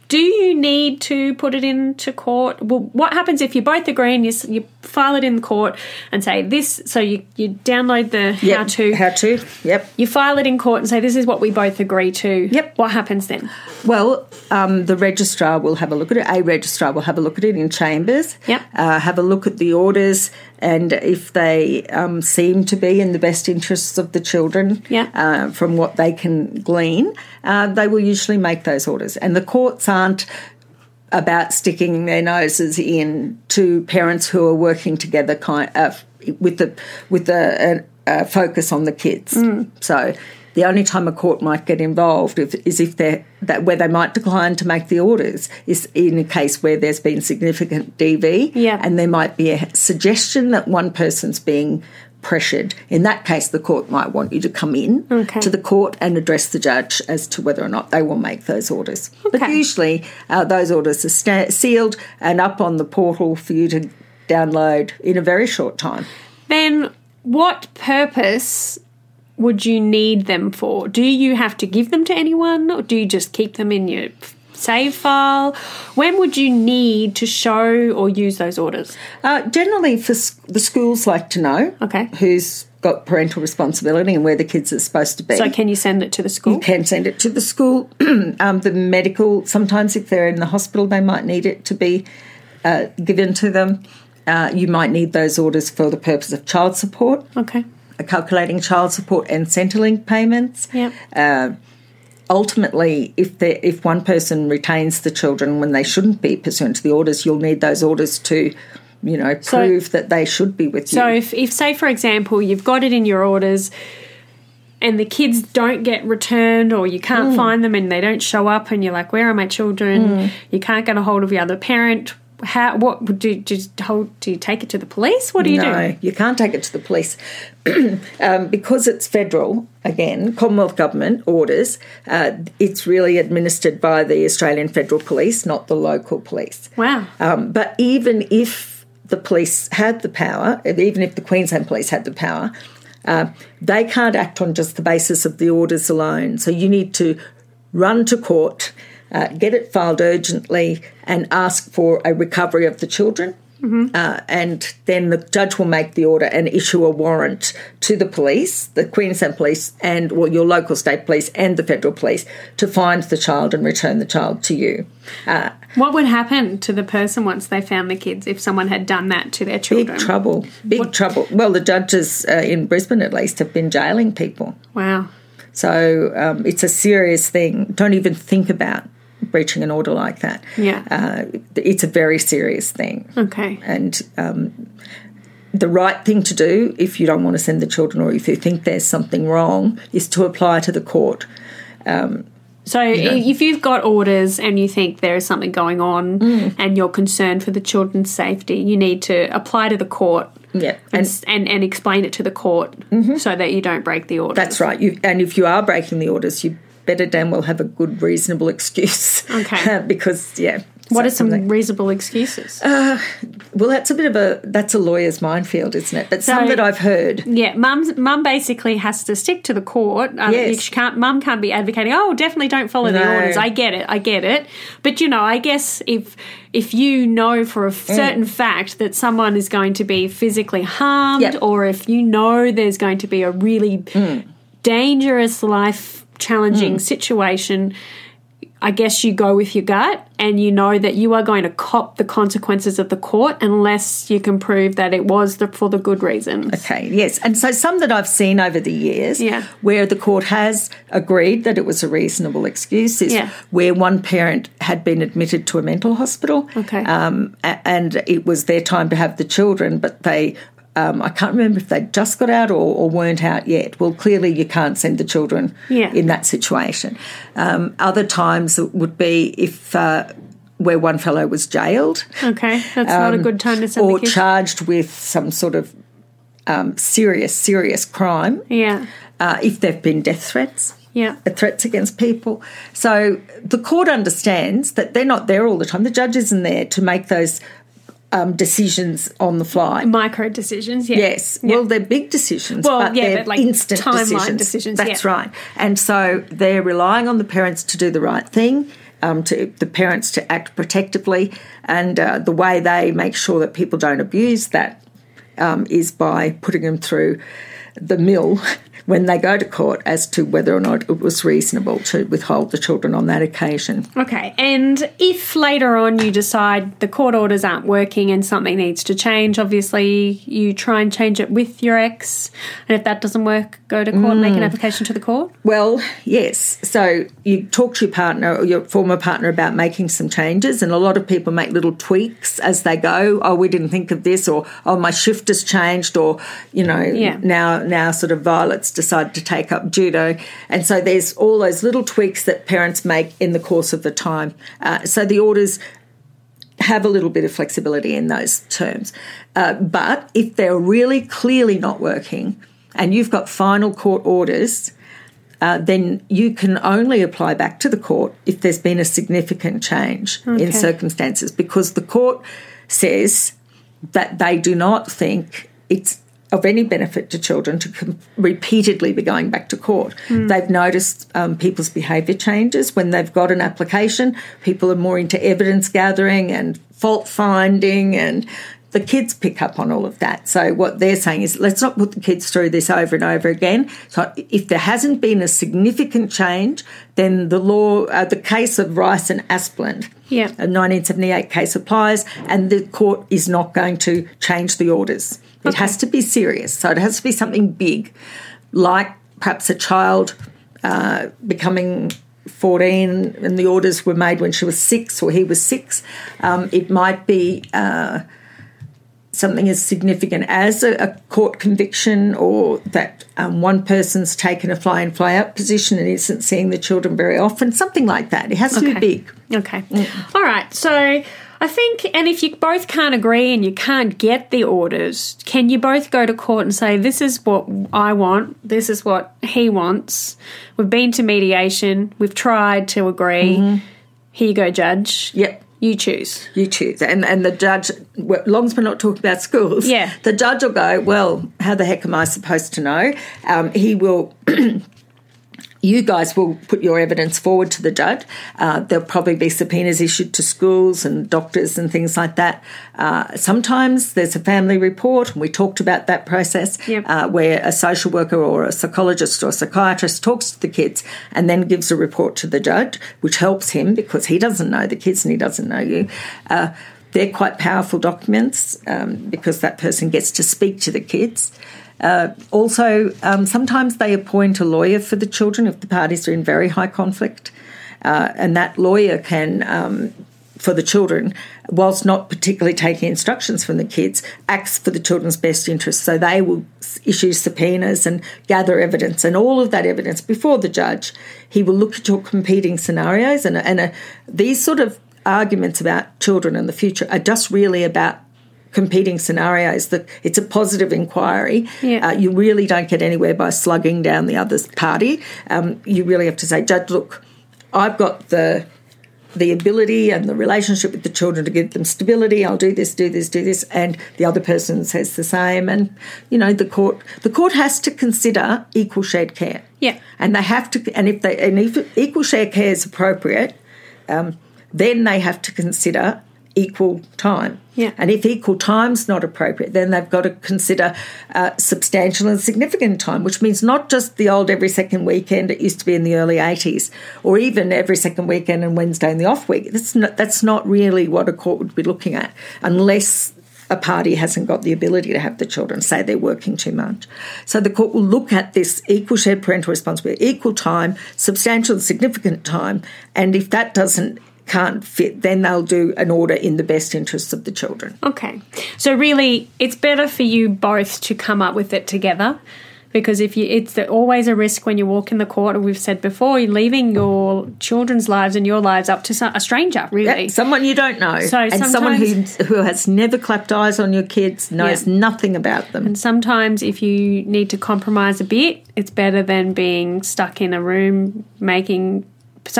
Do you need to put it into court? Well, what happens if you both agree and you, you file it in court and say this? So you, you download the Yep. how to, How to? Yep. you file it in court and say this is what we both agree to. Yep. What happens then? Well, um, the registrar will have a look at it. A registrar will have a look at it in chambers. Yep. Uh, have a look at the orders, and if they um, seem to be in the best interests of the children, Yeah. uh, from what they can glean, uh, they will usually make those orders. And the courts aren't about sticking their noses in to parents who are working together, kind uh, with the with the uh, uh, focus on the kids. Mm. So the only time a court might get involved if, is if they're that where they might decline to make the orders is in a case where there's been significant DV, Yeah. and there might be a suggestion that one person's being pressured. In that case, the court might want you to come in Okay. to the court and address the judge as to whether or not they will make those orders. But usually, uh, those orders are sta- sealed and up on the portal for you to download in a very short time. Then what purpose would you need them for? Do you have to give them to anyone or do you just keep them in your save file? When would you need to show or use those orders? Uh, generally, for the schools like to know Okay. who's got parental responsibility and where the kids are supposed to be. So can you send it to the school? You can send it to the school. um, the medical, sometimes if they're in the hospital, they might need it to be uh, given to them. Uh, you might need those orders for the purpose of child support, Okay. Calculating child support and Centrelink payments. Yep. Uh, ultimately, if if one person retains the children when they shouldn't be pursuant to the orders, you'll need those orders to, you know, prove that they should be with you. So if, if say for example you've got it in your orders and the kids don't get returned or you can't Mm. find them and they don't show up and you're like where are my children you can't get a hold of the other parent how what do you hold do you take it to the police what do you no, do you can't take it to the police um, because it's federal. Again, Commonwealth government orders. Uh, it's really administered by the Australian Federal Police, not the local police. wow Um, but even if the police had the power, even if the Queensland Police had the power, uh, they can't act on just the basis of the orders alone. So you need to run to court, uh, get it filed urgently, and ask for a recovery of the children. Uh, and then the judge will make the order and issue a warrant to the police, the Queensland Police, and well, your local state police and the federal police to find the child and return the child to you. Uh, what would happen to the person once they found the kids if someone had done that to their children Big trouble. Big trouble. Well, the judges uh, in Brisbane, at least, have been jailing people. wow So um, it's a serious thing. Don't even think about breaching an order like that. Yeah. Uh, it's a very serious thing. okay And um, the right thing to do, if you don't want to send the children or if you think there's something wrong, is to apply to the court. So if you've got orders and you think there is something going on Mm. and you're concerned for the children's safety, you need to apply to the court Yeah. and And and, and explain it to the court so that you don't break the order. that's right. You, and if you are breaking the orders, you better damn well have a good, reasonable excuse. Okay. because, yeah. What so are some something- reasonable excuses? Well, that's a bit of a that's a lawyer's minefield, isn't it? But some that I've heard. yeah, mum mum basically has to stick to the court. Um, Yes. she can't mum can't be advocating. Oh, definitely don't follow the orders. I get it. I get it. But you know, I guess if if you know for a Mm. certain fact that someone is going to be physically harmed, Yep. or if you know there's going to be a really Mm. dangerous life challenging situation. I guess you go with your gut and you know that you are going to cop the consequences of the court unless you can prove that it was the, for the good reasons. Okay, yes. And so some that I've seen over the years Yeah. where the court has agreed that it was a reasonable excuse is Yeah. where one parent had been admitted to a mental hospital. Okay. Um, and it was their time to have the children, but they. Um, I can't remember if they'd just got out or, or weren't out yet. Well, clearly you can't send the children Yeah. in that situation. Um, other times it would be if uh, where one fellow was jailed Okay, that's not a good time to send Um, or charged with some sort of um, serious, serious crime, yeah, uh, if there have been death threats, yeah, uh, threats against people. So the court understands that they're not there all the time. The judge isn't there to make those um, decisions on the fly. micro decisions. Yeah. Yes. Yeah. Well, they're big decisions, Well, but yeah, they're but like instant timeline decisions. decisions, That's right. And so they're relying on the parents to do the right thing, um, to the parents to act protectively, and uh, the way they make sure that people don't abuse that um, is by putting them through the mill when they go to court as to whether or not it was reasonable to withhold the children on that occasion. Okay, and if later on you decide the court orders aren't working and something needs to change, obviously you try and change it with your ex, and if that doesn't work, go to court and make an Mm. application to the court. Well, yes. So you talk to your partner or your former partner about making some changes, and a lot of people make little tweaks as they go. Oh, we didn't think of this, or oh, my shift has changed, or you know, Yeah. now now sort of Violet's decided to take up judo, and so there's all those little tweaks that parents make in the course of the time. Uh, so the orders have a little bit of flexibility in those terms. Uh, but if they're really clearly not working and you've got final court orders, uh, then you can only apply back to the court if there's been a significant change Okay. in circumstances because the court says that they do not think it's of any benefit to children to com- repeatedly be going back to court. They've noticed um, people's behaviour changes when they've got an application. People are more into evidence gathering and fault finding, and the kids pick up on all of that. So what they're saying is, let's not put the kids through this over and over again. So if there hasn't been a significant change, then the law, uh, the case of Rice and Asplund, Yeah. a 1978 case applies, and the court is not going to change the orders. It has to be serious. So it has to be something big, like perhaps a child uh, becoming 14 and the orders were made when she was six or he was six. Um, it might be uh, something as significant as a, a court conviction or that um, one person's taken a fly in, fly out position and isn't seeing the children very often, something like that. It has to Okay. be big. Okay. All right. So I think, and if you both can't agree and you can't get the orders, can you both go to court and say, this is what I want, this is what he wants? We've been to mediation, we've tried to agree. Mm-hmm. Here you go, judge. Yep. You choose. You choose, and and the judge, well, long as we're not talking about schools, Yeah. the judge will go. Well, how the heck am I supposed to know? Um, he will. You guys will put your evidence forward to the judge. Uh, there'll probably be subpoenas issued to schools and doctors and things like that. Uh, sometimes there's a family report, and we talked about that process, Yep. uh, where a social worker or a psychologist or a psychiatrist talks to the kids and then gives a report to the judge, which helps him because he doesn't know the kids and he doesn't know you. Uh, they're quite powerful documents um, because that person gets to speak to the kids. Uh, also, um, sometimes they appoint a lawyer for the children if the parties are in very high conflict, uh, and that lawyer can, um, for the children, whilst not particularly taking instructions from the kids, acts for the children's best interests. So they will issue subpoenas and gather evidence, and all of that evidence before the judge. He will look at your competing scenarios, and and uh, these sort of arguments about children and the future are just really about competing scenarios that it's a positive inquiry. Yeah. uh, you really don't get anywhere by slugging down the other party. Um, you really have to say judge look i've got the the ability and the relationship with the children to give them stability. I'll do this do this do this and the other person says the same. And you know the court the court has to consider equal shared care. Yeah. and they have to and if they and if equal shared care is appropriate um, then they have to consider equal time Yeah. and if equal time's not appropriate then they've got to consider uh, substantial and significant time which means not just the old every second weekend it used to be in the early 80s or even every second weekend and wednesday in the off week that's not, that's not really what a court would be looking at unless a party hasn't got the ability to have the children say they're working too much. So the court will look at this equal shared parental responsibility, equal time, substantial and significant time, and if that doesn't can't fit, then they'll do an order in the best interests of the children. Okay. So really, it's better for you both to come up with it together. Because if you, it's always a risk when you walk in the court, and we've said before, you're leaving your children's lives and your lives up to some, a stranger, really. Yep, someone you don't know, So and someone who who has never clapped eyes on your kids, knows nothing about them. And sometimes, if you need to compromise a bit, it's better than being stuck in a room making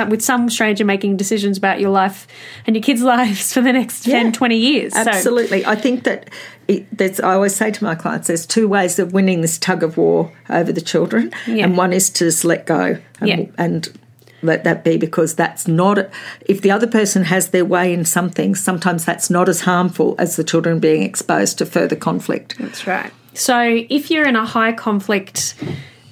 with some stranger making decisions about your life and your kids' lives for the next 10, 20 years. So- Absolutely. I think that it, there's, I always say to my clients, there's two ways of winning this tug of war over the children, Yeah. and one is to just let go and, Yeah. and let that be because that's not, if the other person has their way in something sometimes that's not as harmful as the children being exposed to further conflict. That's right. So if you're in a high conflict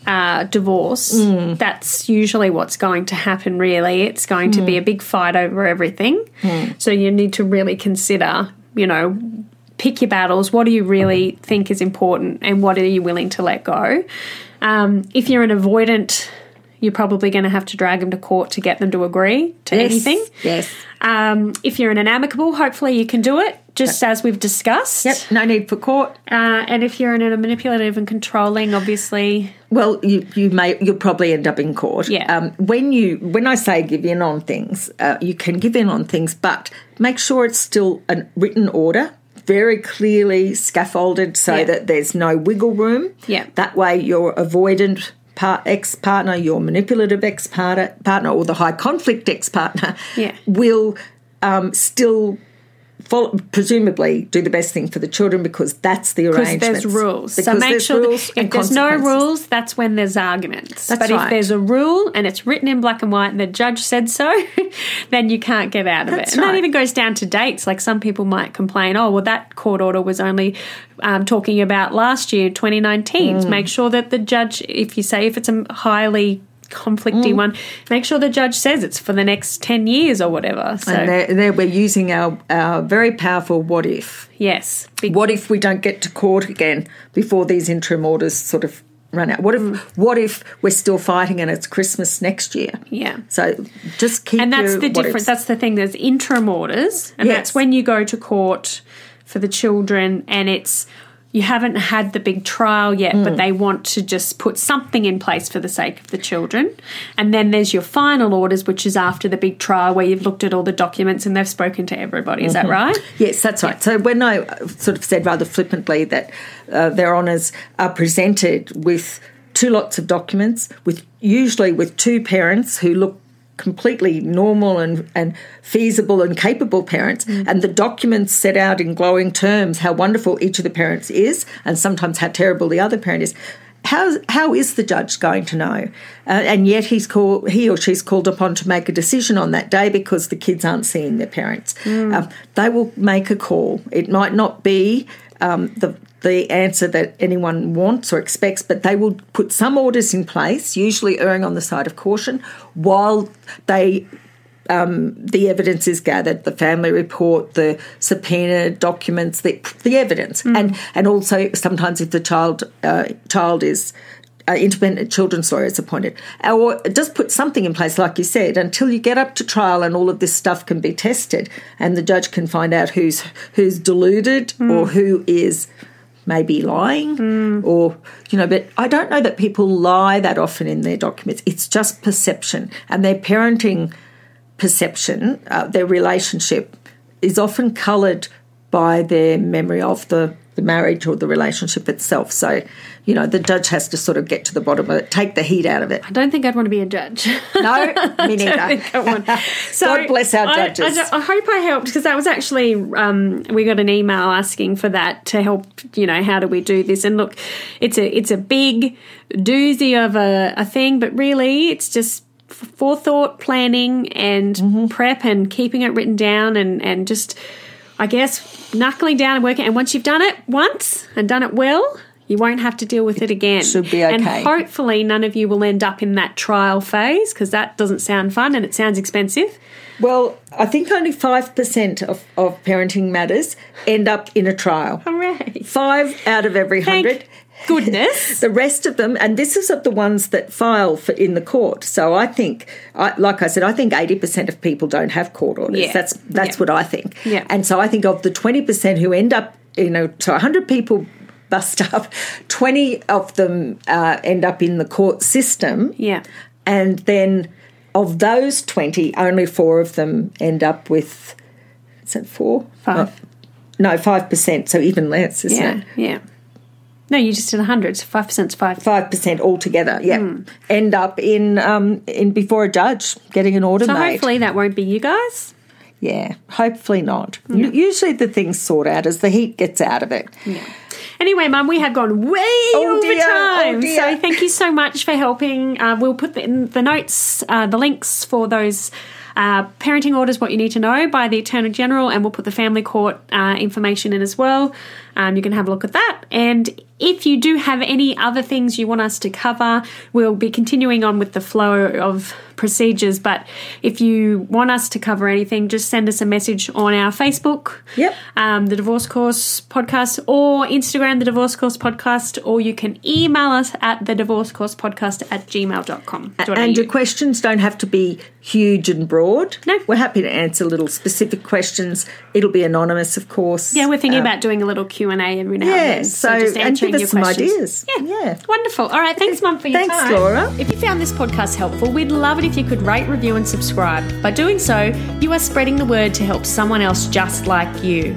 uh, divorce, Mm. that's usually what's going to happen, really. It's going to Mm. be a big fight over everything. So you need to really consider, you know, pick your battles. What do you really think is important and what are you willing to let go? Um, if you're an avoidant, you're probably going to have to drag them to court to get them to agree to Yes, anything. Yes. Um, if you're in an amicable, hopefully you can do it, just as we've discussed. Yep. No need for court. Uh, and if you're in a manipulative and controlling, obviously, Well, you you may you'll probably end up in court. Yeah. Um, when you when I say give in on things, uh, you can give in on things, but make sure it's still a written order, very clearly scaffolded, so Yeah. that there's no wiggle room. Yeah. That way, your avoidant ex partner, your manipulative ex partner, or the high conflict ex partner, Yeah. will um, still. Follow, presumably do the best thing for the children because that's the because arrangement. there's rules. Because so make there's sure that rules if there's no rules, that's when there's arguments. That's but right. if there's a rule and it's written in black and white and the judge said so, then you can't get out of That's it. And that even goes down to dates. Like some people might complain, oh, well, that court order was only um, talking about last year, 2019. Mm. Make sure that the judge, if you say if it's a highly conflicty Mm. one, make sure the judge says it's for the next 10 years or whatever. So, And there, there we're using our, our very powerful what if. yes. Big What if we don't get to court again before these interim orders sort of run out? What if what if we're still fighting and it's Christmas next year? Yeah. So just keep And that's the difference. ifs. That's the thing. There's interim orders, and Yes. that's when you go to court for the children, and it's you haven't had the big trial yet, Mm. but they want to just put something in place for the sake of the children. And then there's your final orders, which is after the big trial where you've looked at all the documents and they've spoken to everybody. Is Mm-hmm. that right? Yes, that's right. So when I uh, sort of said rather flippantly that uh, their honours are presented with two lots of documents, with usually with two parents who look completely normal and, and feasible and capable parents, and the documents set out in glowing terms how wonderful each of the parents is, and sometimes how terrible the other parent is. How, how is the judge going to know? Uh, and yet he's called, he or she's called upon to make a decision on that day because the kids aren't seeing their parents. Um, they will make a call. It might not be um, the the answer that anyone wants or expects, but they will put some orders in place, usually erring on the side of caution, while they um, the evidence is gathered, the family report, the subpoena documents, the, the evidence, and and also sometimes if the child uh, child is uh, independent children's lawyer is appointed, or just put something in place, like you said, until you get up to trial and all of this stuff can be tested, and the judge can find out who's who's deluded or who is maybe lying or you know but i don't know that people lie that often in their documents. It's just perception. And their parenting perception uh, their relationship is often coloured by their memory of the, the marriage or the relationship itself so you know the judge has to sort of get to the bottom of it take the heat out of it I don't think I'd want to be a judge. no me neither I think I want- So God bless our I- judges. I, I hope I helped because that was actually um, we got an email asking for that to help. You know, how do we do this? And look, it's a it's a big doozy of a, a thing, but really, it's just forethought, planning, and Mm-hmm. prep, and keeping it written down, and and just I guess knuckling down and working. And once you've done it once and done it well. You won't have to deal with it again. should be okay. And hopefully, none of you will end up in that trial phase because that doesn't sound fun and it sounds expensive. well i think only 5% of, of parenting matters end up in a trial Hooray! five out of every Thank hundred goodness. The rest of them, and this is of the ones that file for in the court. So I think, I, like I said, I think eighty percent of people don't have court orders. Yeah. That's that's Yeah. what I think. Yeah. And so I think of the twenty percent who end up, you know, so hundred people bust up, twenty of them uh, end up in the court system. Yeah. And then of those twenty, only four of them end up with. Is it four? Five. Oh, no, five percent. So even less, isn't Yeah, it? yeah. No, you just did a 100, so 5% is 5. five percent altogether. Yeah, Hmm. end up in um in before a judge getting an order So made. hopefully that won't be you guys. yeah, hopefully not. Usually the things sort out as the heat gets out of it. Yeah. Anyway, Mum, we have gone way over dear, oh time. dear. So thank you so much for helping. Uh, we'll put the, in the notes, uh, the links for those uh, parenting orders, what you need to know by the Attorney General, and we'll put the family court uh, information in as well. Um, you can have a look at that. And if you do have any other things you want us to cover, we'll be continuing on with the flow of procedures. But if you want us to cover anything, just send us a message on our Facebook, Yep. um, the Divorce Course Podcast, or Instagram, the Divorce Course Podcast, or you can email us at the Divorce Course Podcast at gmail.com. And your questions don't have to be huge and broad. No. we're happy to answer little specific questions. It'll be anonymous, of course. yeah, we're thinking Um, about doing a little Q and A every now Yeah, and then. so, just and answering your questions. ideas. Yeah. yeah. Wonderful. All right. Thanks, Mum, for your Thanks, time. Laura. If you found this podcast helpful, we'd love it if you could rate, review, and subscribe. By doing so, you are spreading the word to help someone else just like you.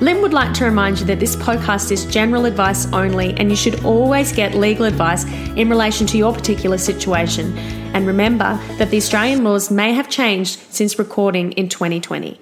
Lyn would like to remind you that this podcast is general advice only, and you should always get legal advice in relation to your particular situation. And remember that the Australian laws may have changed since recording in 2020.